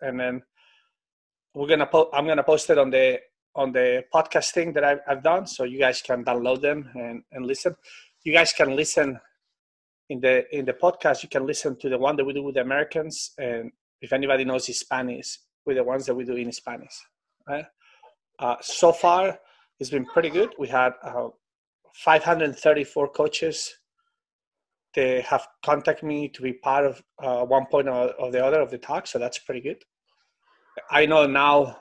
and then we're gonna po- I'm gonna post it on the on the podcast thing that I've, I've done, so you guys can download them and, and listen. You guys can listen in the in the podcast. You can listen to the one that we do with the Americans, and if anybody knows Spanish, with the ones that we do in Spanish. Right? Uh, so far, it's been pretty good. We had uh, 534 coaches. They have contacted me to be part of uh, one point or, or the other of the talk, so that's pretty good. I know now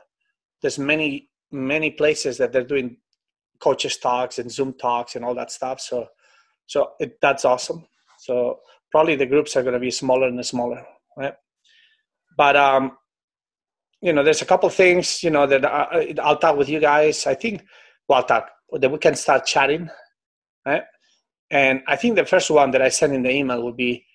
there's many many places that they're doing coaches talks and Zoom talks and all that stuff. So so it, that's awesome. So probably the groups are going to be smaller and smaller, right? But um, you know, there's a couple things you know that I, I'll talk with you guys. I think well, I'll talk that we can start chatting, right? And I think the first one that I sent in the email would be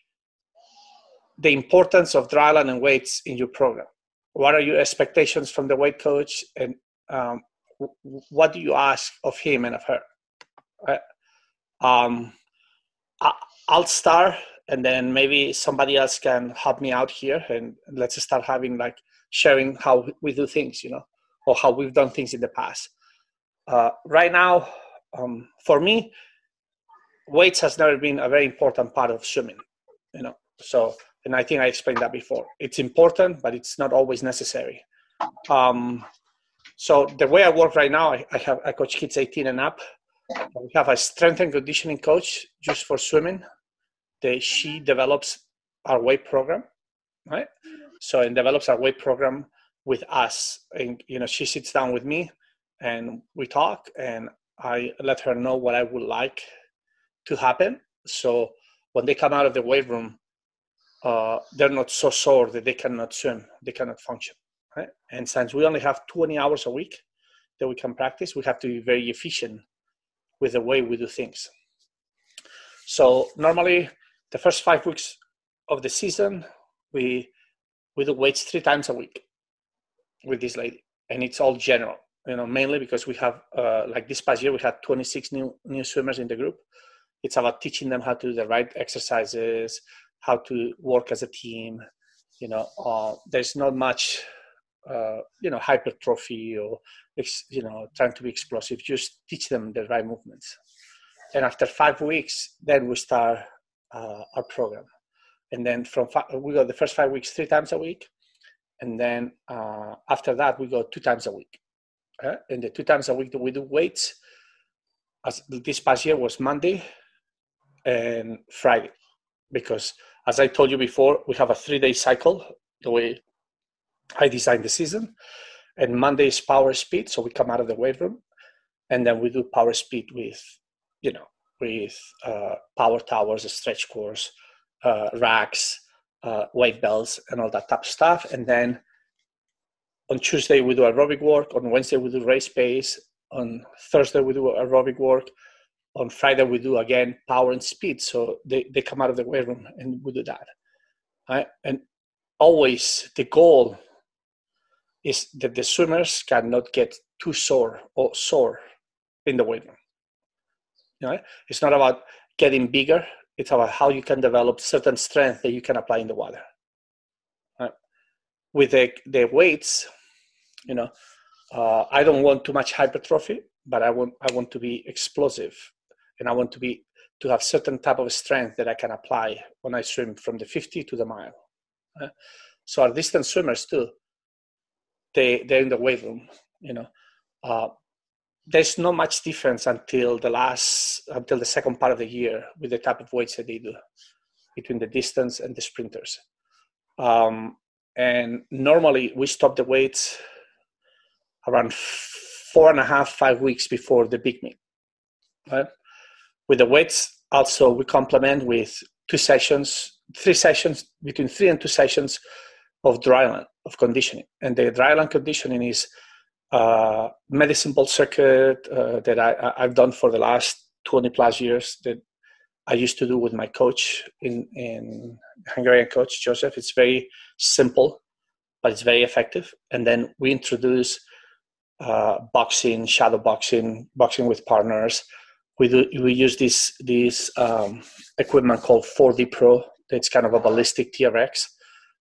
the importance of dryland and weights in your program. What are your expectations from the weight coach? And um, what do you ask of him and of her? Right? um, I, i'll start and then maybe somebody else can help me out here and let's start having like sharing how we do things you know or how we've done things in the past. Uh, right now um, for me weights has never been a very important part of swimming you know so and I think I explained that before. It's important, but it's not always necessary. Um, so the way I work right now, I, I, have I coach kids 18 and up. We have a strength and conditioning coach just for swimming. The, she develops our weight program, right? So and develops our weight program with us. And you know, she sits down with me, and we talk, and I let her know what I would like to happen. So when they come out of the weight room, uh, they're not so sore that they cannot swim, they cannot function. Right? And since we only have 20 hours a week that we can practice, we have to be very efficient with the way we do things. So normally, the first five weeks of the season, we we do weights three times a week with this lady, and it's all general. You know, mainly because we have uh, like this past year we had 26 new new swimmers in the group. It's about teaching them how to do the right exercises, how to work as a team. You know, uh, there's not much, uh, you know, hypertrophy or you know trying to be explosive. Just teach them the right movements. And after five weeks, then we start uh, our program. And then from five, we go the first five weeks three times a week, and then uh, after that we go two times a week. Uh, and the two times a week that we do weights, as this past year was Monday and Friday, because as I told you before, we have a three day cycle, the way I designed the season. And Monday is power speed. So we come out of the weight room and then we do power speed with, you know, with uh, power towers, stretch course, uh, racks, uh, weight belts, and all that type of stuff. And then on Tuesday, we do aerobic work. On Wednesday, we do race pace. On Thursday, we do aerobic work on Friday we do again power and speed. So they, they come out of the weight room and we do that. Right? And always the goal is that the swimmers cannot get too sore or sore in the weight room. Right? It's not about getting bigger. It's about how you can develop certain strength that you can apply in the water. Right? With the, the weights, you know, uh, I don't want too much hypertrophy, but I want I want to be explosive and I want to be to have certain type of strength that I can apply when I swim from the 50 to the mile. Uh, so our distance swimmers too, they they're in the weight room. You know, uh, there's not much difference until the last until the second part of the year with the type of weights that they do between the distance and the sprinters. Um, and normally we stop the weights around four and a half five weeks before the big meet right with the weights, also we complement with two sessions, three sessions, between three and two sessions of dryland, of conditioning. And the dryland conditioning is uh, medicine ball circuit uh, that I, I've done for the last 20 plus years that I used to do with my coach in, in Hungarian coach, Joseph. It's very simple, but it's very effective. And then we introduce uh, boxing, shadow boxing, boxing with partners, we do we use this this um, equipment called 4D Pro. It's kind of a ballistic TRX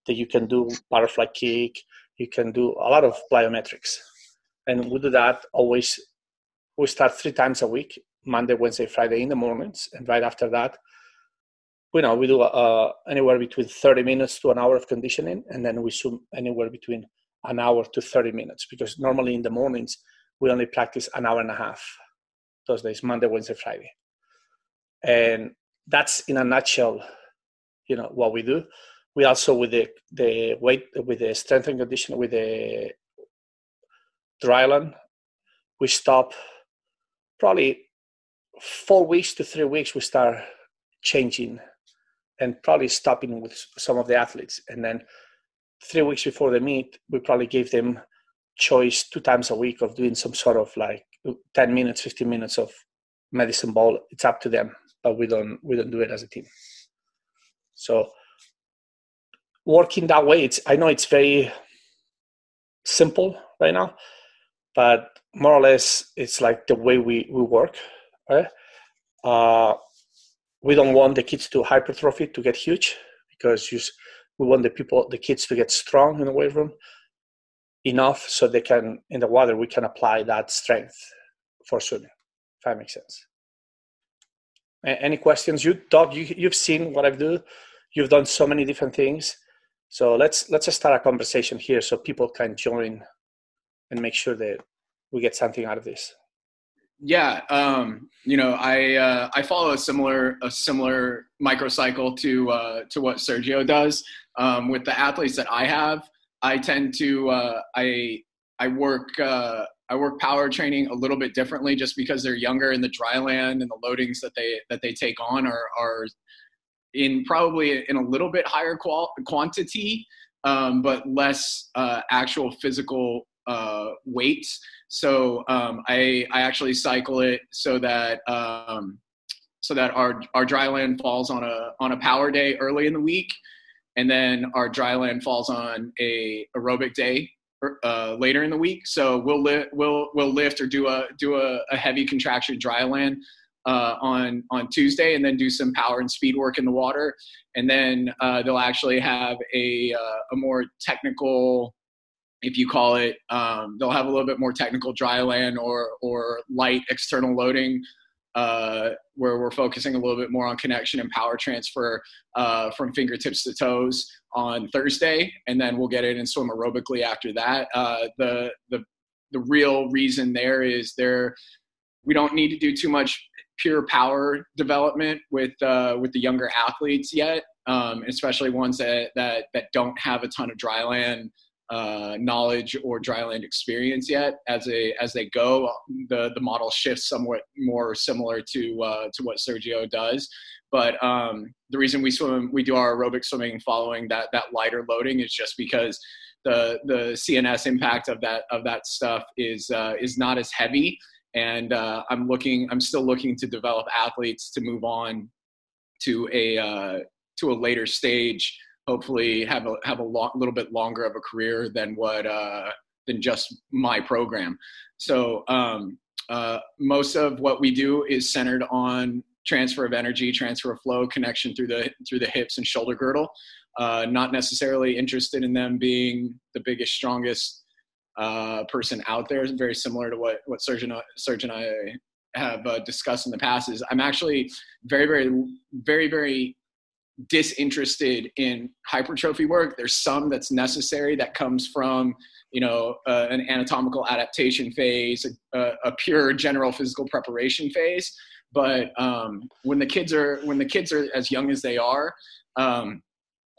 that you can do butterfly kick, you can do a lot of plyometrics. And we do that always. We start three times a week Monday, Wednesday, Friday in the mornings. And right after that, you know, we do uh, anywhere between 30 minutes to an hour of conditioning. And then we zoom anywhere between an hour to 30 minutes because normally in the mornings, we only practice an hour and a half those days, Monday, Wednesday, Friday. And that's in a nutshell, you know, what we do. We also with the the weight with the strength and conditioning with the dryland, we stop probably four weeks to three weeks. We start changing and probably stopping with some of the athletes, and then three weeks before the meet, we probably give them choice two times a week of doing some sort of like 10 minutes 15 minutes of medicine ball it's up to them but we don't we don't do it as a team. So working that way it's i know it's very simple right now but more or less it's like the way we we work right? Uh, we don't want the kids to hypertrophy to get huge because you, we want the people the kids to get strong in the weight room enough so they can in the water we can apply that strength for swimming if that makes sense. Any questions? You doc you, you've seen what i've do. You've done so many different things. So let's let's just start a conversation here so people can join and make sure that we get something out of this. Yeah um, you know i uh, i follow a similar a similar microcycle to uh, to what sergio does um, with the athletes that i have I tend to uh, I I work uh, I work power training a little bit differently just because they're younger and the dry land and the loadings that they that they take on are are in probably in a little bit higher qual- quantity um, but less uh, actual physical uh, weight. So um, I I actually cycle it so that um, so that our our dry land falls on a on a power day early in the week and then our dry land falls on a aerobic day uh, later in the week. So we'll lift, we'll we'll lift or do a do a, a heavy contraction dry land uh, on on Tuesday, and then do some power and speed work in the water, and then uh, they'll actually have a uh, a more technical. If you call it, um, they'll have a little bit more technical dry land or or light external loading uh, where we're focusing a little bit more on connection and power transfer uh, from fingertips to toes on Thursday, and then we'll get in and swim aerobically after that. Uh, the the the real reason there is there we don't need to do too much pure power development with uh, with the younger athletes yet, um, especially ones that, that that don't have a ton of dry land uh, knowledge or dryland experience yet. As a as they go, the the model shifts somewhat more similar to uh, to what Sergio does. But um, the reason we swim, we do our aerobic swimming following that that lighter loading is just because the the CNS impact of that of that stuff is uh, is not as heavy. And uh, I'm looking, I'm still looking to develop athletes to move on to a uh, to a later stage hopefully have a have a lo- little bit longer of a career than what uh, than just my program. So um, uh, most of what we do is centered on transfer of energy, transfer of flow, connection through the through the hips and shoulder girdle. Uh, not necessarily interested in them being the biggest, strongest uh, person out there. Very similar to what what Surgeon Surgeon I have uh, discussed in the past. Is I'm actually very, very, very, very disinterested in hypertrophy work. There's some that's necessary that comes from you know uh, an anatomical adaptation phase, a, a, pure general physical preparation phase. But um, when the kids are when the kids are as young as they are, um,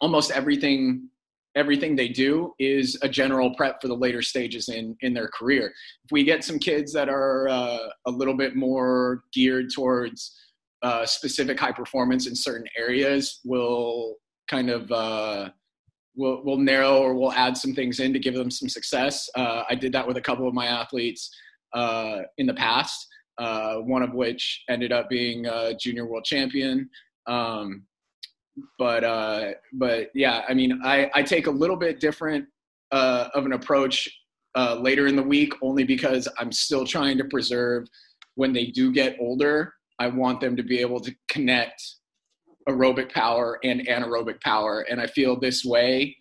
almost everything everything they do is a general prep for the later stages in in their career. If we get some kids that are uh, a little bit more geared towards uh, specific high performance in certain areas will kind of uh, will will narrow or we'll add some things in to give them some success. Uh, I did that with a couple of my athletes uh, in the past. Uh, one of which ended up being a junior world champion. Um, but uh, but yeah, I mean, I, I take a little bit different of an approach later in the week, only because I'm still trying to preserve when they do get older I want them to be able to connect aerobic power and anaerobic power. And I feel this way,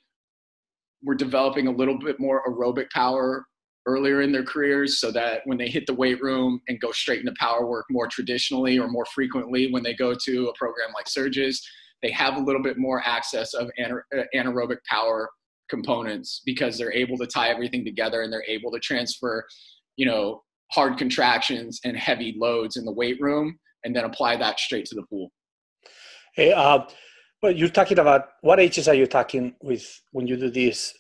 we're developing a little bit more aerobic power earlier in their careers so that when they hit the weight room and go straight into power work more traditionally or more frequently when they go to a program like Serge's, they have a little bit more access of uh, anaerobic power components because they're able to tie everything together and they're able to transfer, you know, hard contractions and heavy loads in the weight room and then apply that straight to the pool. Hey, uh, well, you're talking about what ages are you talking with when you do this?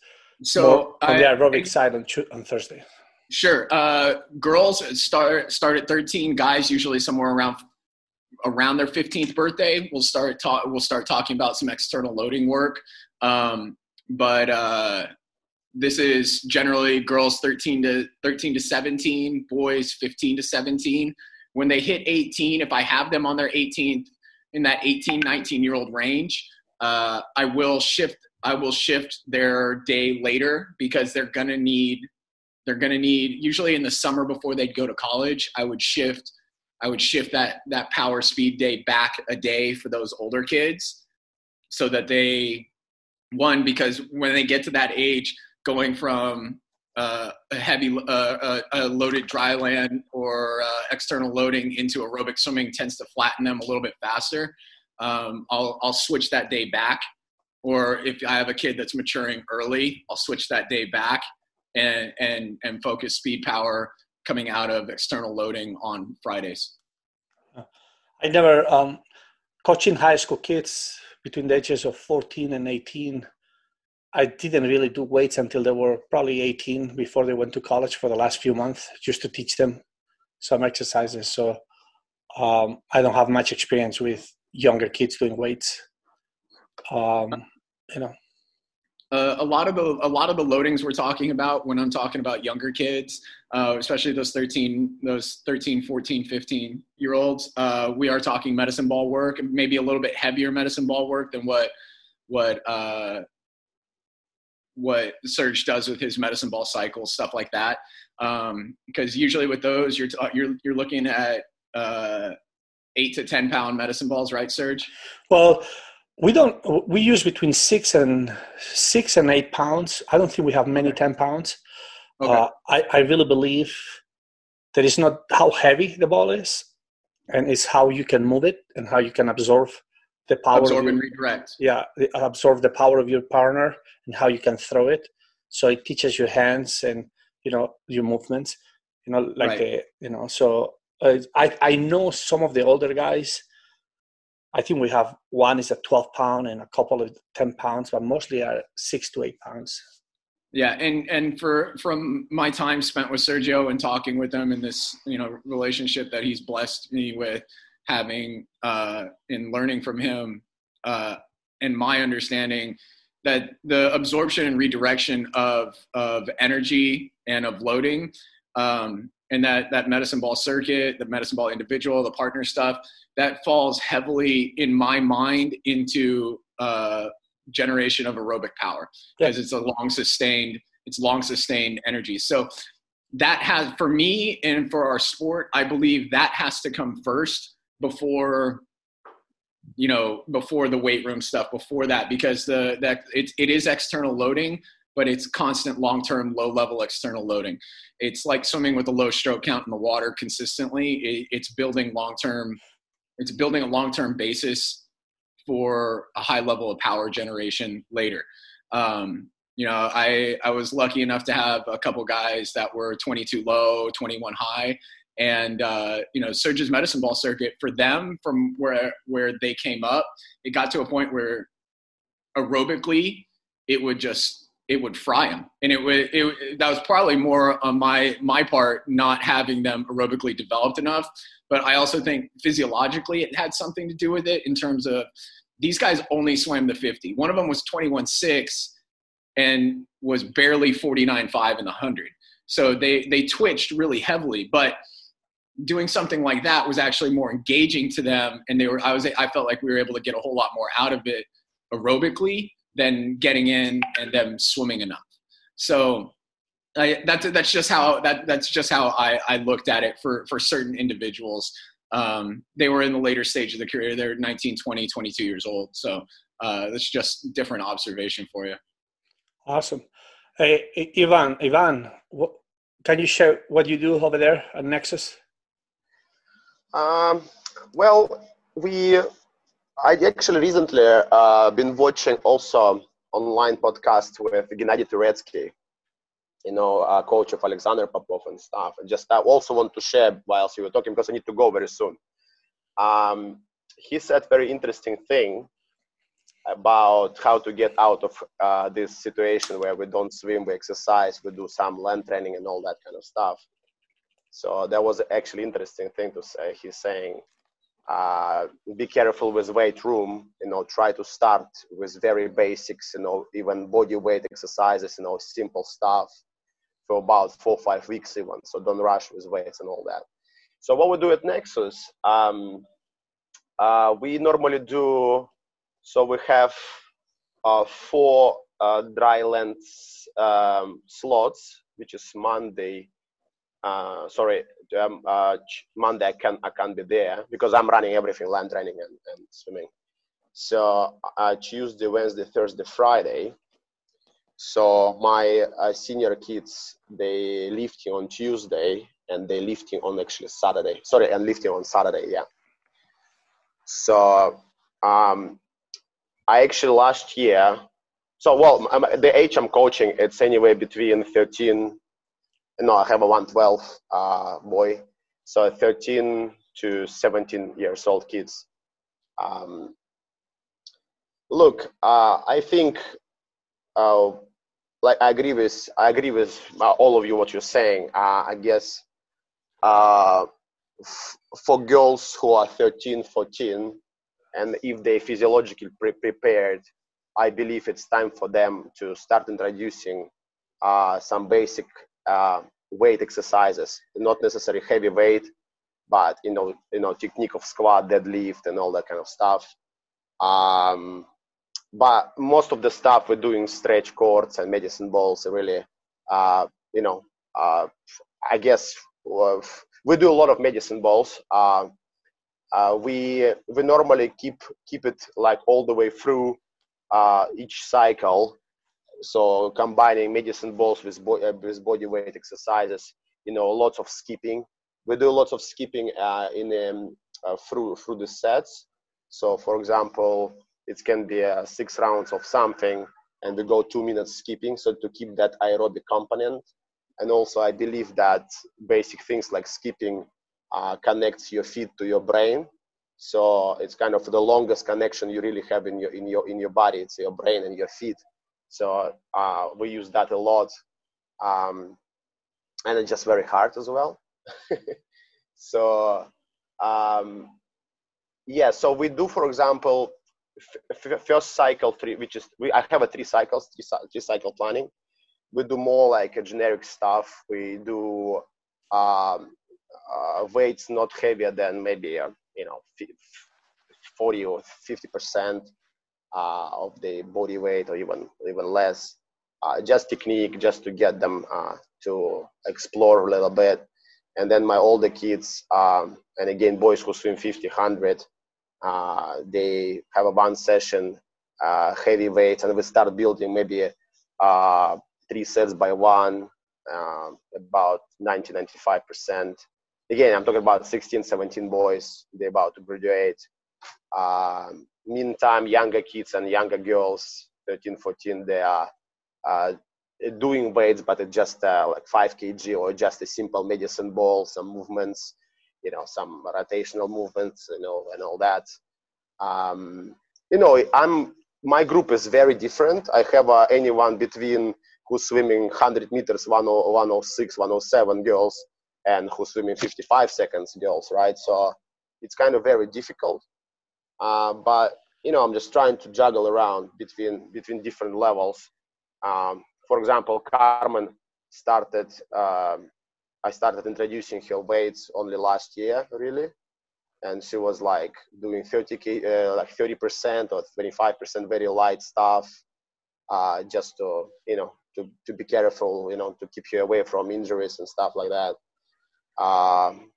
So on the aerobic I, side on, on Thursday. Sure. Uh, girls start start at 13. Guys usually somewhere around around their 15th birthday. We'll start talk. We'll start talking about some external loading work. Um, but uh, this is generally girls 13 to 13 to 17, boys 15 to 17. When they hit 18, if I have them on their 18th in that 18, 19 year old range, uh, I will shift. I will shift their day later because they're gonna need. They're gonna need usually in the summer before they go to college. I would shift. I would shift that that power speed day back a day for those older kids, so that they one because when they get to that age, going from uh, a heavy uh, a, a, loaded dry land or uh, external loading into aerobic swimming tends to flatten them a little bit faster. Um, I'll I'll switch that day back, or if I have a kid that's maturing early, I'll switch that day back and and and focus speed power coming out of external loading on Fridays. I never um, coaching high school kids between the ages of 14 and 18 I didn't really do weights until they were probably 18 before they went to college for the last few months, just to teach them some exercises. So um, I don't have much experience with younger kids doing weights. Um, you know, uh, a lot of the a lot of the loadings we're talking about when I'm talking about younger kids, uh, especially those 13, those 13, 14, 15 year olds, uh, we are talking medicine ball work, maybe a little bit heavier medicine ball work than what what uh, what Serge does with his medicine ball cycles, stuff like that. Um, because usually with those, you're you're you're looking at uh, eight to ten pound medicine balls, right, Serge? Well, we don't. We use between six and six and eight pounds. I don't think we have many ten pounds. Okay. Uh, I I really believe that it's not how heavy the ball is, and it's how you can move it and how you can absorb the power absorb and redirect. Yeah absorb the power of your partner and how you can throw it. So it teaches your hands and you know your movements you know like right. the you know so uh, i i know some of the older guys. I think we have one is a 12 pound and a couple of 10 pounds but mostly are six to eight pounds. Yeah and and for from my time spent with sergio and talking with him in this you know relationship that he's blessed me with having uh, in learning from him uh, and my understanding that the absorption and redirection of of energy and of loading um, and that that medicine ball circuit the medicine ball individual the partner stuff that falls heavily in my mind into uh, generation of aerobic power because yeah. it's a long sustained it's long sustained energy so that has for me and for our sport i believe that has to come first before you know before the weight room stuff before that because the that it, it is external loading but it's constant long-term low-level external loading. It's like swimming with a low stroke count in the water consistently. It, it's building long-term it's building a long-term basis for a high level of power generation later. Um, you know i i was lucky enough to have a couple guys that were 22 low 21 high and uh, you know Serge's medicine ball circuit for them from where where they came up it got to a point where aerobically it would just it would fry them and it would it, that was probably more on my my part not having them aerobically developed enough. But i also think physiologically it had something to do with it in terms of these guys only swam the 50 one of them was 21.6 and was barely 49.5 in the 100 so they they twitched really heavily. But doing something like that was actually more engaging to them and they were i was i felt like we were able to get a whole lot more out of it aerobically than getting in and them swimming enough. So I, that's that's just how that that's just how I, I looked at it for for certain individuals. Um, they were in the later stage of the career. They're 19 20 22 years old. So uh, that's just different observation for you. Awesome. Hey, Ivan, Ivan, what, can you share what you do over there at Nexus? Um, well, we, I actually recently uh, been watching also online podcast with Gennadi Touretski, you know, uh, coach of Alexander Popov and stuff. And just I also want to share whilst you were talking because I need to go very soon. Um, he said very interesting thing about how to get out of uh, this situation where we don't swim, we exercise, we do some land training and all that kind of stuff. So that was actually interesting thing to say. He's saying, uh, be careful with weight room. You know, try to start with very basics. You know, even body weight exercises. You know, simple stuff for about four five weeks even. So don't rush with weights and all that. So what we do at Nexus, um, uh, we normally do so we have uh, four uh, dry land um, slots, which is Monday. Uh, sorry, um, uh, Monday I can I can't be there because I'm running everything land training and, and swimming. So uh, Tuesday, Wednesday, Thursday, Friday. So my uh, senior kids they lifting on Tuesday and they lifting on actually Saturday. Sorry, and lifting on Saturday. Yeah. So um, I actually last year, so well, the age I'm coaching, it's anywhere between 13, no, I have a 112 uh, boy, so 13 to 17 years old kids. Um, look, uh, I think, uh, like I agree with, I agree with uh, all of you what you're saying. Uh, I guess uh, f- for girls who are 13, 14, and if they physiologically pre- prepared i believe it's time for them to start introducing some basic uh, weight exercises not necessarily heavy weight but you know you know technique of squat deadlift and all that kind of stuff um, but most of the stuff we're doing stretch cords and medicine balls really uh, you know uh, i guess we do a lot of medicine balls uh, uh, we we normally keep keep it like all the way through uh, each cycle. So combining medicine balls with, bo- uh, with body weight exercises, you know, lots of skipping. We do lots of skipping uh, in um, uh, through through the sets. So, for example, it can be uh, six rounds of something, and we go two minutes skipping. So to keep that aerobic component, and also I believe that basic things like skipping uh, connects your feet to your brain. So it's kind of the longest connection you really have in your in your in your body. It's your brain and your feet. So uh, we use that a lot, um, and it's just very hard as well. so um, yeah, so we do, for example, f- first cycle three, which is we I have a three cycles, three, three cycle planning. We do more like a generic stuff. We do um, uh, weights not heavier than maybe uh, you know 40 or 50 percent uh, of the body weight or even even less uh, just technique just to get them uh, to explore a little bit and then my older kids um, and again boys who swim 50 100 uh, they have a one session heavy weights and we start building maybe three sets by one about 90 95 percent again, I'm talking about 16, 17 boys. They're about to graduate. Um, meantime, younger kids and younger girls, 13, 14, they are uh, doing weights, but it's just uh, like 5 kg or just a simple medicine ball, some movements, you know, some rotational movements, you know, and all that. Um, you know, I'm my group is very different. I have uh, anyone between who's swimming 100 meters, 106, 107 girls, and who's swimming 55 seconds girls, right? So it's kind of very difficult. Uh, but you know, I'm just trying to juggle around between between different levels. Um, for example, Carmen started. Um, I started introducing her weights only last year, really, and she was like doing 30 uh, like 30 percent or 25 percent very light stuff, uh, just to you know to to be careful, you know, to keep you away from injuries and stuff like that. Um,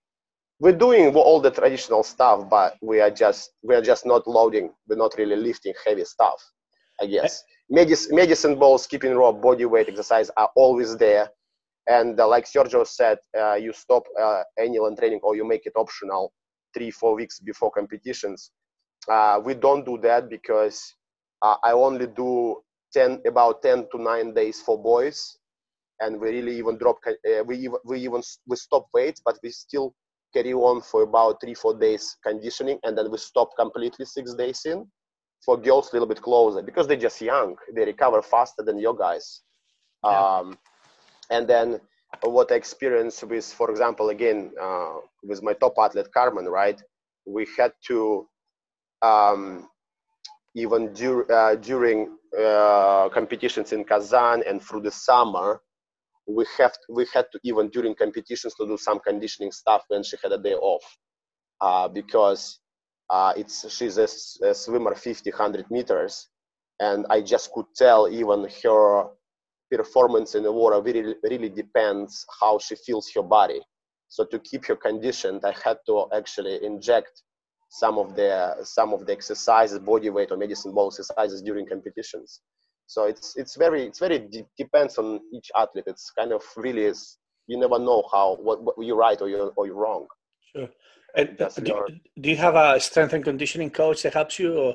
we're doing all the traditional stuff, but we are just we are just not loading. We're not really lifting heavy stuff, I guess. medicine, medicine ball, skipping rope, body weight exercise are always there. And uh, like Sergio said, uh, you stop uh, annual training or you make it optional three, four weeks before competitions. Uh, we don't do that because uh, I only do 10, about 10 to 9 days for boys. And we really even drop, uh, we, even, we even we stop weight, but we still carry on for about three, four days conditioning. And then we stop completely six days in for girls a little bit closer because they're just young. They recover faster than your guys. Yeah. Um, and then what I experienced with, for example, again, uh, with my top athlete Carmen, right? We had to um, even dur- uh, during uh, competitions in Kazan and through the summer, we have we had to even during competitions to do some conditioning stuff when she had a day off, uh, because uh, it's she's a, a swimmer 50, 100 meters, and I just could tell even her performance in the water really, really depends how she feels her body. So to keep her conditioned, I had to actually inject some of the some of the exercises, body weight or medicine ball exercises during competitions. So it's it's very it's very de- depends on each athlete. It's kind of really is you never know how what, what you're right or you're or you're wrong. Sure. And do, do you have a strength and conditioning coach that helps you, or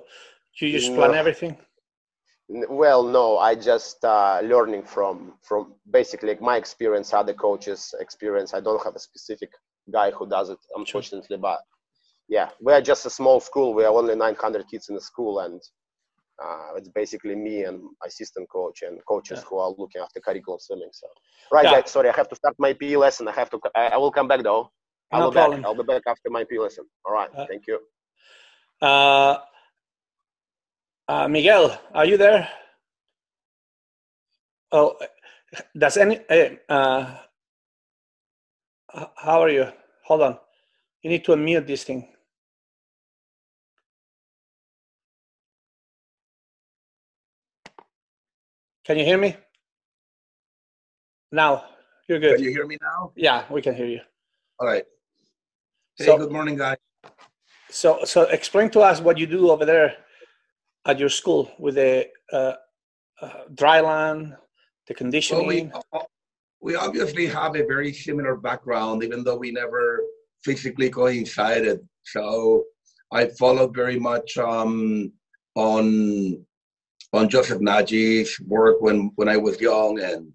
you just plan everything? well no i just uh, learning from from basically like my experience other coaches experience i don't have a specific guy who does it unfortunately sure. but yeah we are just a small school we are only 900 kids in the school and uh, it's basically me and assistant coach and coaches yeah. who are looking after curriculum swimming so right yeah. guys, sorry i have to start my pe lesson i have to i, will come back though i'll no be problem. back i'll be back after my pe lesson all right uh, thank you uh uh, Miguel, are you there? Oh, does any? Uh, how are you? Hold on. You need to unmute this thing. Can you hear me? Now you're good. Can you hear me now? Yeah, we can hear you. All right. Hey, so, good morning, guys. So, so explain to us what you do over there at your school with the uh, uh, dry land, the conditioning? Well, we, we obviously have a very similar background, even though we never physically coincided. So I followed very much um, on on Joseph Nagy's work when when I was young, and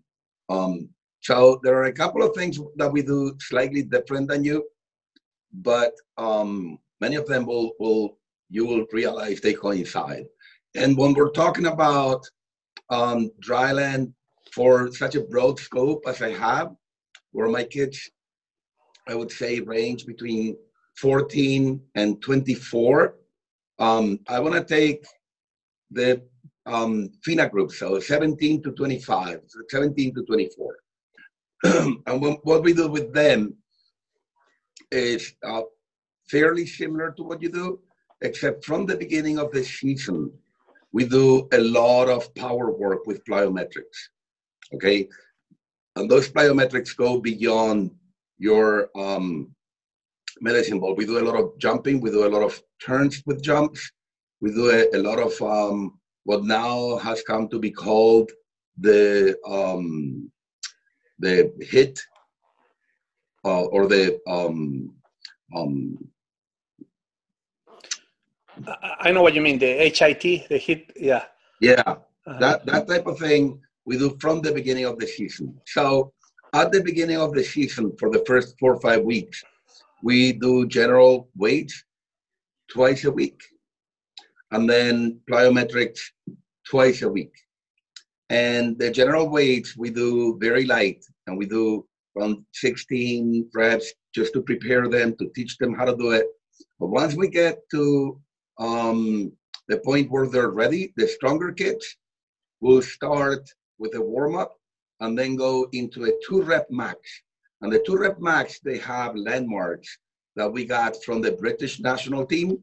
um, so there are a couple of things that we do slightly different than you, but um, many of them will will you will realize they coincide. And when we're talking about um, dryland for such a broad scope as I have, where my kids, I would say, range between 14 and 24, um, I want to take the um, FINA group, so 17 to 25, 17 to 24. and when, what we do with them is uh, fairly similar to what you do, except from the beginning of the season, we do a lot of power work with plyometrics. Okay. And those plyometrics go beyond your um, medicine ball. We do a lot of jumping, we do a lot of turns with jumps, we do a, a lot of um, what now has come to be called the um, the hit uh, or the um, um, I know what you mean. The HIT, the hit, yeah. Yeah, uh-huh. that that type of thing we do from the beginning of the season. So at the beginning of the season, for the first four or five weeks, we do general weights twice a week, and then plyometrics twice a week. And the general weights we do very light, and we do around 16 reps just to prepare them to teach them how to do it. But once we get to um, the point where they're ready, the stronger kids will start with a warm up and then go into a two rep max. And the two rep max, they have landmarks that we got from the British national team,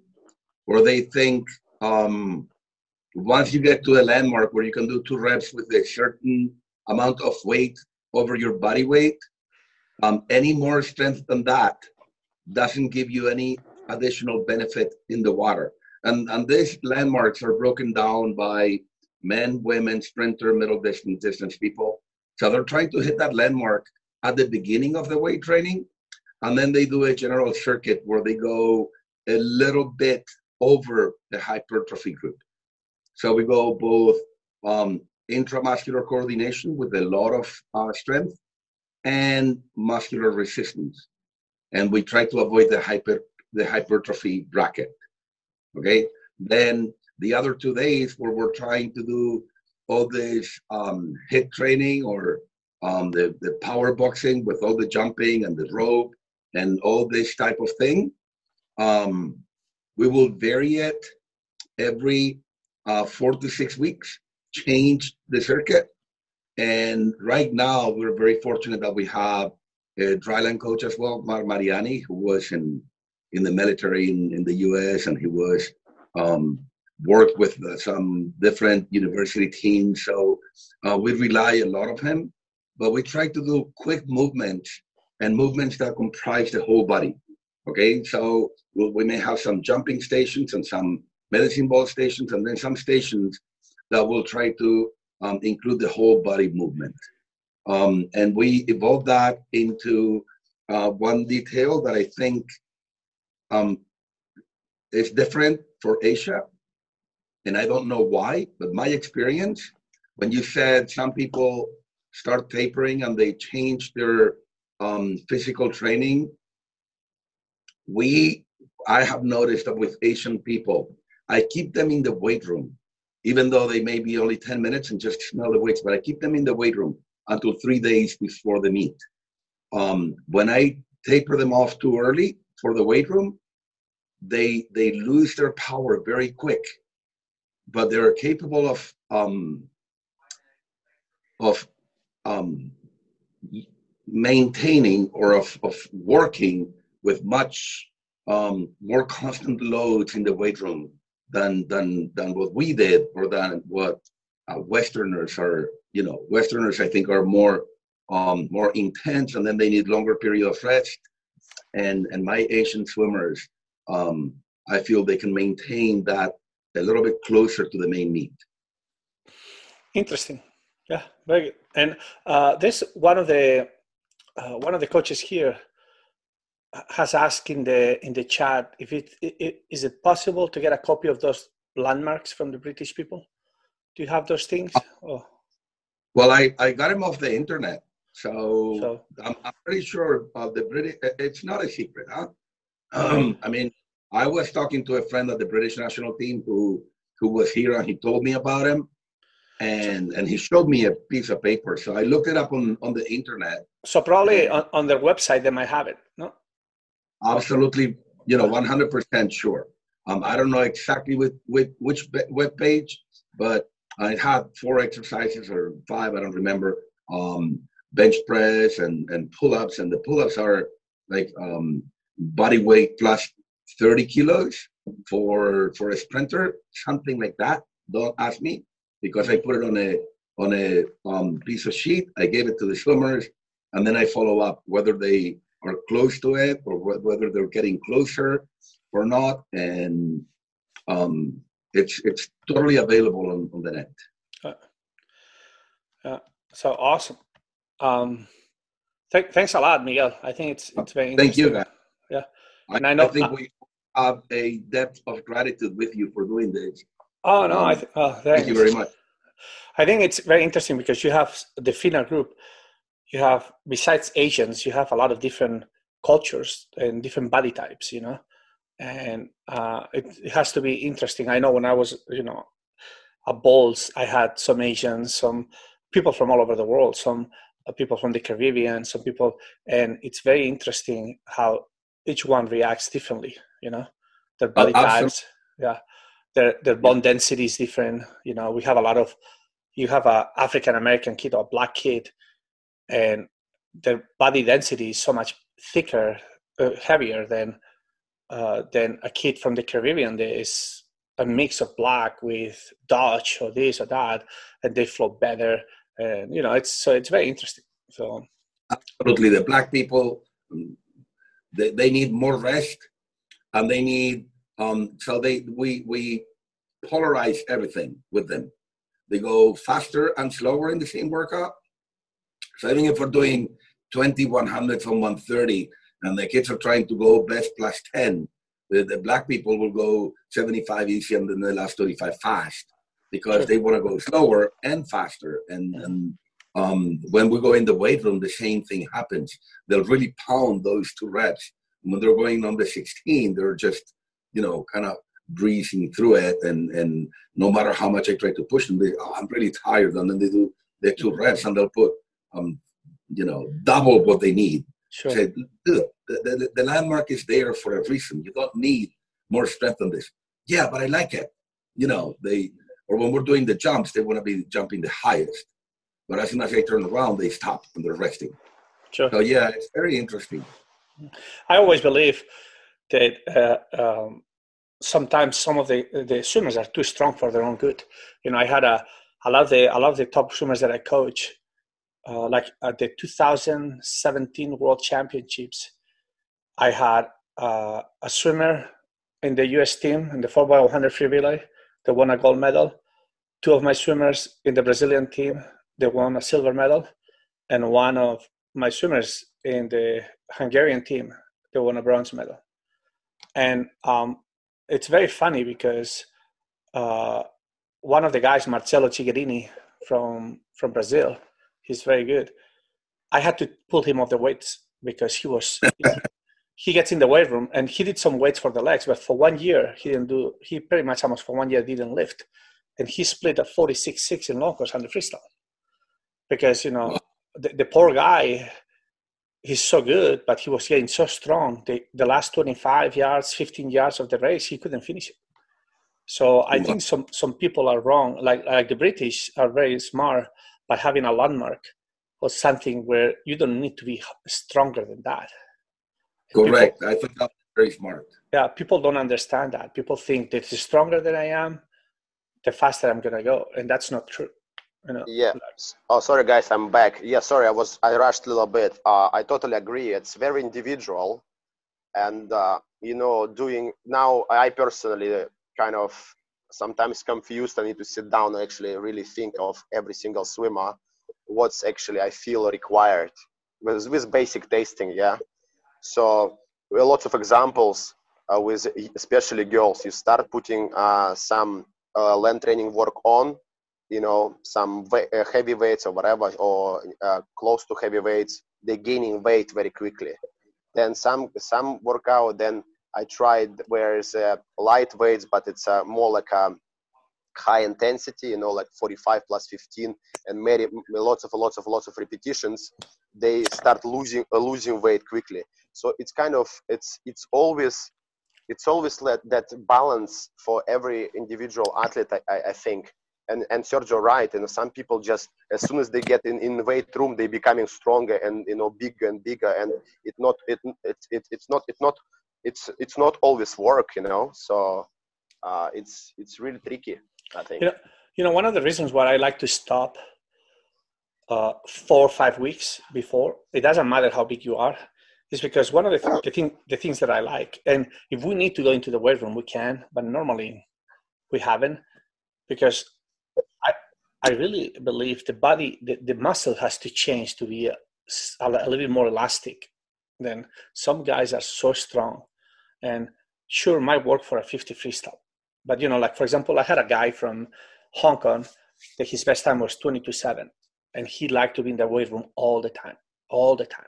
where they think um, once you get to a landmark where you can do two reps with a certain amount of weight over your body weight, um, any more strength than that doesn't give you any additional benefit in the water. And, and these landmarks are broken down by men, women, sprinter, middle distance, distance people. So they're trying to hit that landmark at the beginning of the weight training. And then they do a general circuit where they go a little bit over the hypertrophy group. So we go both um, intramuscular coordination with a lot of uh, strength and muscular resistance. And we try to avoid the hyper the hypertrophy bracket. Okay. Then the other two days where we're trying to do all this um, training or um, the, the power boxing with all the jumping and the rope and all this type of thing. Um, we will vary it every uh, four to six weeks, change the circuit. And right now, we're very fortunate that we have a dryland coach as well, Mark Mariani, who was in, in the military in, in the US and he was um, worked with some different university teams. So uh, we rely a lot of him, but we try to do quick movements and movements that comprise the whole body. Okay, so we'll, we may have some jumping stations and some medicine ball stations, and then some stations that will try to um, include the whole body movement. Um, and we evolved that into uh, one detail that I think um, is different for Asia. And I don't know why, but my experience, when you said some people start tapering and they change their um, physical training, we, I have noticed that with Asian people, I keep them in the weight room, even though they may be only 10 minutes and just smell the weights, but I keep them in the weight room until three days before the meet. Um, when I taper them off too early for the weight room, they they lose their power very quick, but they're capable of um, of um, maintaining or of, of working with much um, more constant loads in the weight room than than than what we did or than what uh, Westerners are. You know, Westerners I think are more um, more intense, and then they need longer period of rest. And and my Asian swimmers, um, I feel they can maintain that a little bit closer to the main meet. Interesting. Yeah, very good. And uh, this one of the uh, one of the coaches here has asked in the in the chat if it, it is it possible to get a copy of those landmarks from the British people. Do you have those things? Oh. Well, I I got them off the internet, so, so. I'm, I'm pretty sure uh, the British. It's not a secret, huh? Um, I mean, I was talking to a friend of the British national team who who was here and he told me about him and and he showed me a piece of paper. So I looked it up on on the internet. So probably on, on their website they might have it, no? Absolutely, you know, one hundred percent sure. Um, I don't know exactly with with which web page, but it had four exercises or five, I don't remember. Um, bench press and and pull ups, and the pull ups are like um, body weight plus 30 kilos for for a sprinter, something like that. Don't ask me because I put it on a on a um, piece of sheet. I gave it to the swimmers, and then I follow up whether they are close to it or whether they're getting closer or not. And um, it's it's totally available on, on the net. Uh, uh, so awesome. Um, th- thanks a lot, Miguel. I think it's it's very Thank you, guys. Yeah, and I, I know I think uh, we have a depth of gratitude with you for doing this. Oh no! Um, I th- oh, thank you very much. I think it's very interesting because you have the FINA group. You have besides Asians, you have a lot of different cultures and different body types. You know, and uh, it, it, has to be interesting. I know when I was, you know, at Bolles, I had some Asians, some people from all over the world, some uh, people from the Caribbean, some people, and it's very interesting how each one reacts differently. You know, their body uh, types. Yeah their their bone density is different. You know, we have a lot of you have a African American kid or a black kid, and their body density is so much thicker, uh, heavier than uh, than a kid from the Caribbean. There is a mix of black with Dutch or this or that, and they flow better. And you know, it's so it's very interesting. So absolutely, the black people they, they need more rest, and they need um, so they we we polarize everything with them. they go faster and slower in the same workout. So even if we're doing 20 100 from 130 and the kids are trying to go best plus 10, the, the black people will go 75 easy and then the last 35 fast because they want to go slower and faster. And, and um, when we go in the weight room, the same thing happens. They'll really pound those two reps. When they're going on the 16, they're just, you know, kind of breezing through it. And, and no matter how much I try to push them, they, oh, I'm really tired. And then they do their two reps and they'll put, um, you know, double what they need. Sure. Said, the, the, the landmark is there for a reason. You don't need more strength than this. Yeah, but I like it. You know, they, or when we're doing the jumps, they want to be jumping the highest. But as soon as they turn around, they stop and they're resting. Sure. So yeah, it's very interesting. I always believe that uh, um, sometimes some of the the swimmers are too strong for their own good. You know, I had a I love the I love the top swimmers that I coach. Uh, like at the 2017 World Championships, I had uh, a swimmer in the U.S. team in the 4x100 free relay that won a gold medal. Two of my swimmers in the Brazilian team they won a silver medal, and one of my swimmers in the Hungarian team they won a bronze medal. And um, it's very funny because uh, one of the guys, Marcelo Chierighini from from Brazil, he's very good. I had to pull him off the weights because he was he gets in the weight room and he did some weights for the legs, but for one year he didn't do. He pretty much almost for one year didn't lift, and he split a 46-6 in long course under freestyle because you know the, the poor guy he's so good, but he was getting so strong. The, the last 25 yards, 15 yards of the race, he couldn't finish it. So I think some, some people are wrong. Like, like the British are very smart by having a landmark or something where you don't need to be stronger than that. Correct. People, I think that's very smart. Yeah, people don't understand that. People think that the stronger than I am, the faster I'm going to go. And that's not true. You know? Yeah. Oh, sorry, guys, I'm back. Yeah, sorry, I was I rushed a little bit. Uh, I totally agree. It's very individual, and uh, you know, doing now. I personally kind of sometimes confused. I need to sit down and actually really think of every single swimmer, what's actually I feel required with with basic tasting. Yeah. So lots of examples uh, with especially girls. You start putting uh, some uh, land training work on you know some uh, heavy weights or whatever or uh, close to heavy weights they're gaining weight very quickly then some some workout then i tried where it's uh, light weights but it's uh, more like a high intensity you know like 45 plus 15 and many lots of lots of lots of repetitions they start losing uh, losing weight quickly so it's kind of it's it's always it's always that, that balance for every individual athlete I, I think and and Sergio right. And some people just as soon as they get in in weight room, they becoming stronger and you know bigger and bigger. And it not it it, it it's not it's not it's it's not always work, you know. So uh, it's it's really tricky. I think. You know, you know, one of the reasons why I like to stop uh, four or five weeks before it doesn't matter how big you are is because one of the, the, thing, the things that I like, and if we need to go into the weight room, we can, but normally we haven't because I really believe the body, the, the muscle has to change to be a, a, little bit more elastic. Then some guys are so strong, and sure might work for a 50 freestyle, but you know, like for example, I had a guy from Hong Kong that his best time was 22.7, and he liked to be in the weight room all the time, all the time,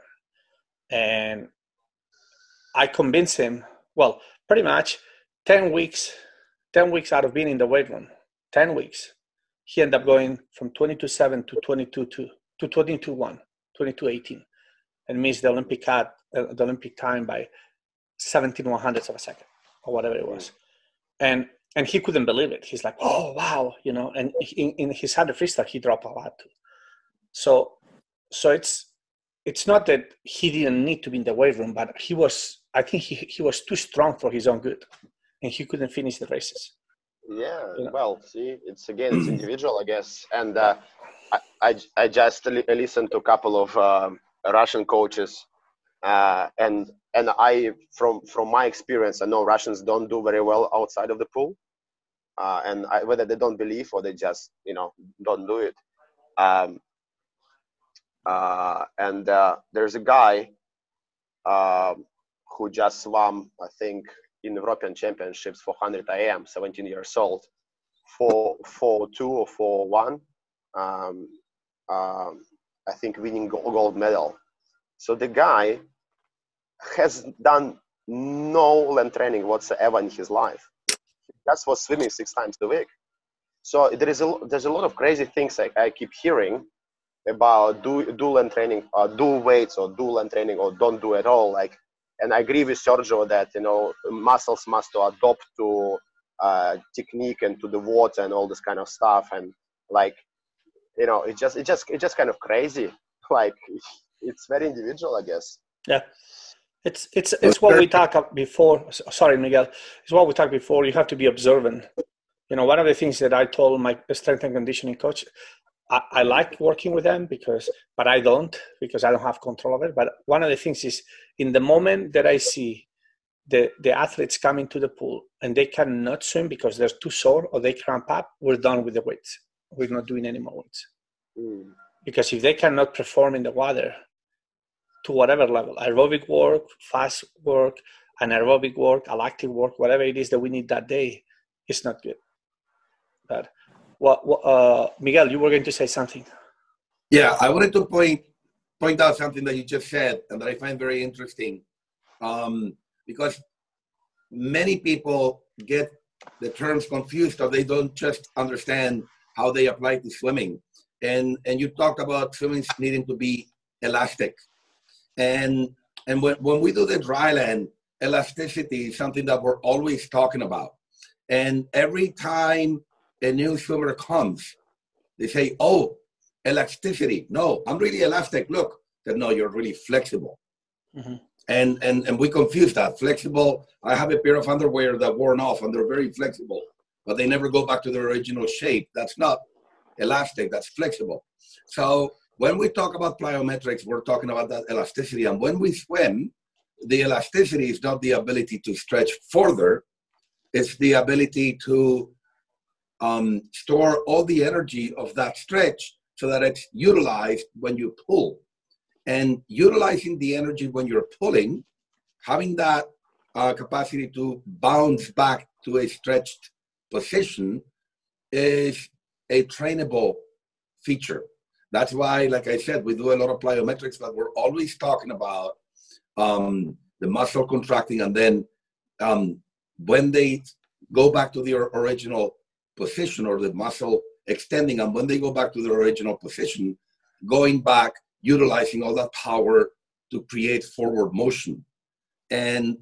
and I convinced him. Well, pretty much 10 weeks, 10 weeks out of being in the weight room, 10 weeks he ended up going from 22.7 to 22 to, to 22.1, 22.18, and missed the Olympic uh, the Olympic time by 17 one hundredths of a second or whatever it was, and and he couldn't believe it. He's like, oh wow, you know. And in, in his hundred freestyle, he dropped a lot too. So so it's it's not that he didn't need to be in the weight room, but he was. I think he he was too strong for his own good, and he couldn't finish the races. Yeah, well, see, it's again, it's individual, I guess. And uh, I, I, I, just li- listened to a couple of um, Russian coaches, uh, and and I, from from my experience, I know Russians don't do very well outside of the pool. uh, and I, whether they don't believe or they just you know don't do it. Um, uh, and uh, there's a guy um, who just swam, I think, in European Championships for 100 IM, 17 years old, for for two or for one. Um, um, I think winning gold medal. So the guy has done no land training whatsoever in his life. That's for swimming six times a week. So there is a there's a lot of crazy things I, I keep hearing about do do land training, uh, do weights or do land training or don't do at all. Like, and I agree with Sergio that you know muscles must adopt to uh, technique and to the water and all this kind of stuff. And like, you know, it just it just it's just kind of crazy. Like, it's very individual, I guess. Yeah. It's it's it's what we talked about before. Sorry, Miguel. It's what we talked before. You have to be observant. You know, one of the things that I told my strength and conditioning coach, I, I like working with them because, but I don't because I don't have control of it. But one of the things is in the moment that I see the the athletes coming to the pool and they cannot swim because they're too sore or they cramp up, we're done with the weights. We're not doing any more weights. Mm. Because if they cannot perform in the water, to whatever level aerobic work fast work anaerobic work lactic work whatever it is that we need that day it's not good. But what, uh, miguel you were going to say something. Yeah i wanted to point point out something that you just said and that i find very interesting um, because many people get the terms confused or they don't just understand how they apply to swimming. And and you talked about swimming needing to be elastic and and when, when we do the dry land, elasticity is something that we're always talking about. And every time a new swimmer comes, they say, "Oh, elasticity." No, I'm really elastic. Look, that no, you're really flexible. Mm-hmm. And and and we confuse that flexible. I have a pair of underwear that worn off, and they're very flexible, but they never go back to their original shape. That's not elastic. That's flexible. So when we talk about plyometrics, we're talking about that elasticity. And when we swim, the elasticity is not the ability to stretch further, it's the ability to um, store all the energy of that stretch so that it's utilized when you pull. And utilizing the energy when you're pulling, having that uh, capacity to bounce back to a stretched position is a trainable feature. That's why, like I said, we do a lot of plyometrics, but we're always talking about um, the muscle contracting, and then um, when they go back to their original position or the muscle extending, and when they go back to their original position, going back, utilizing all that power to create forward motion. And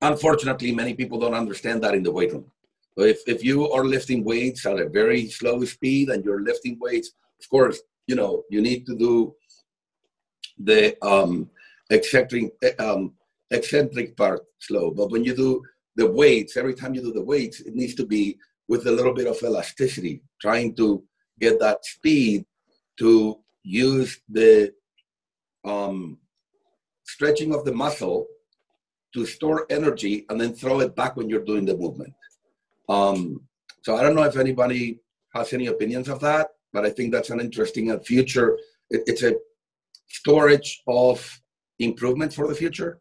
unfortunately, many people don't understand that in the weight room. So if, if you are lifting weights at a very slow speed and you're lifting weights of course, you know, you need to do the um, eccentric, um, eccentric part slow. But when you do the weights, every time you do the weights, it needs to be with a little bit of elasticity, trying to get that speed to use the um, stretching of the muscle to store energy and then throw it back when you're doing the movement. Um, so I don't know if anybody has any opinions of that but I think that's an interesting uh, future. It's a storage of improvement for the future.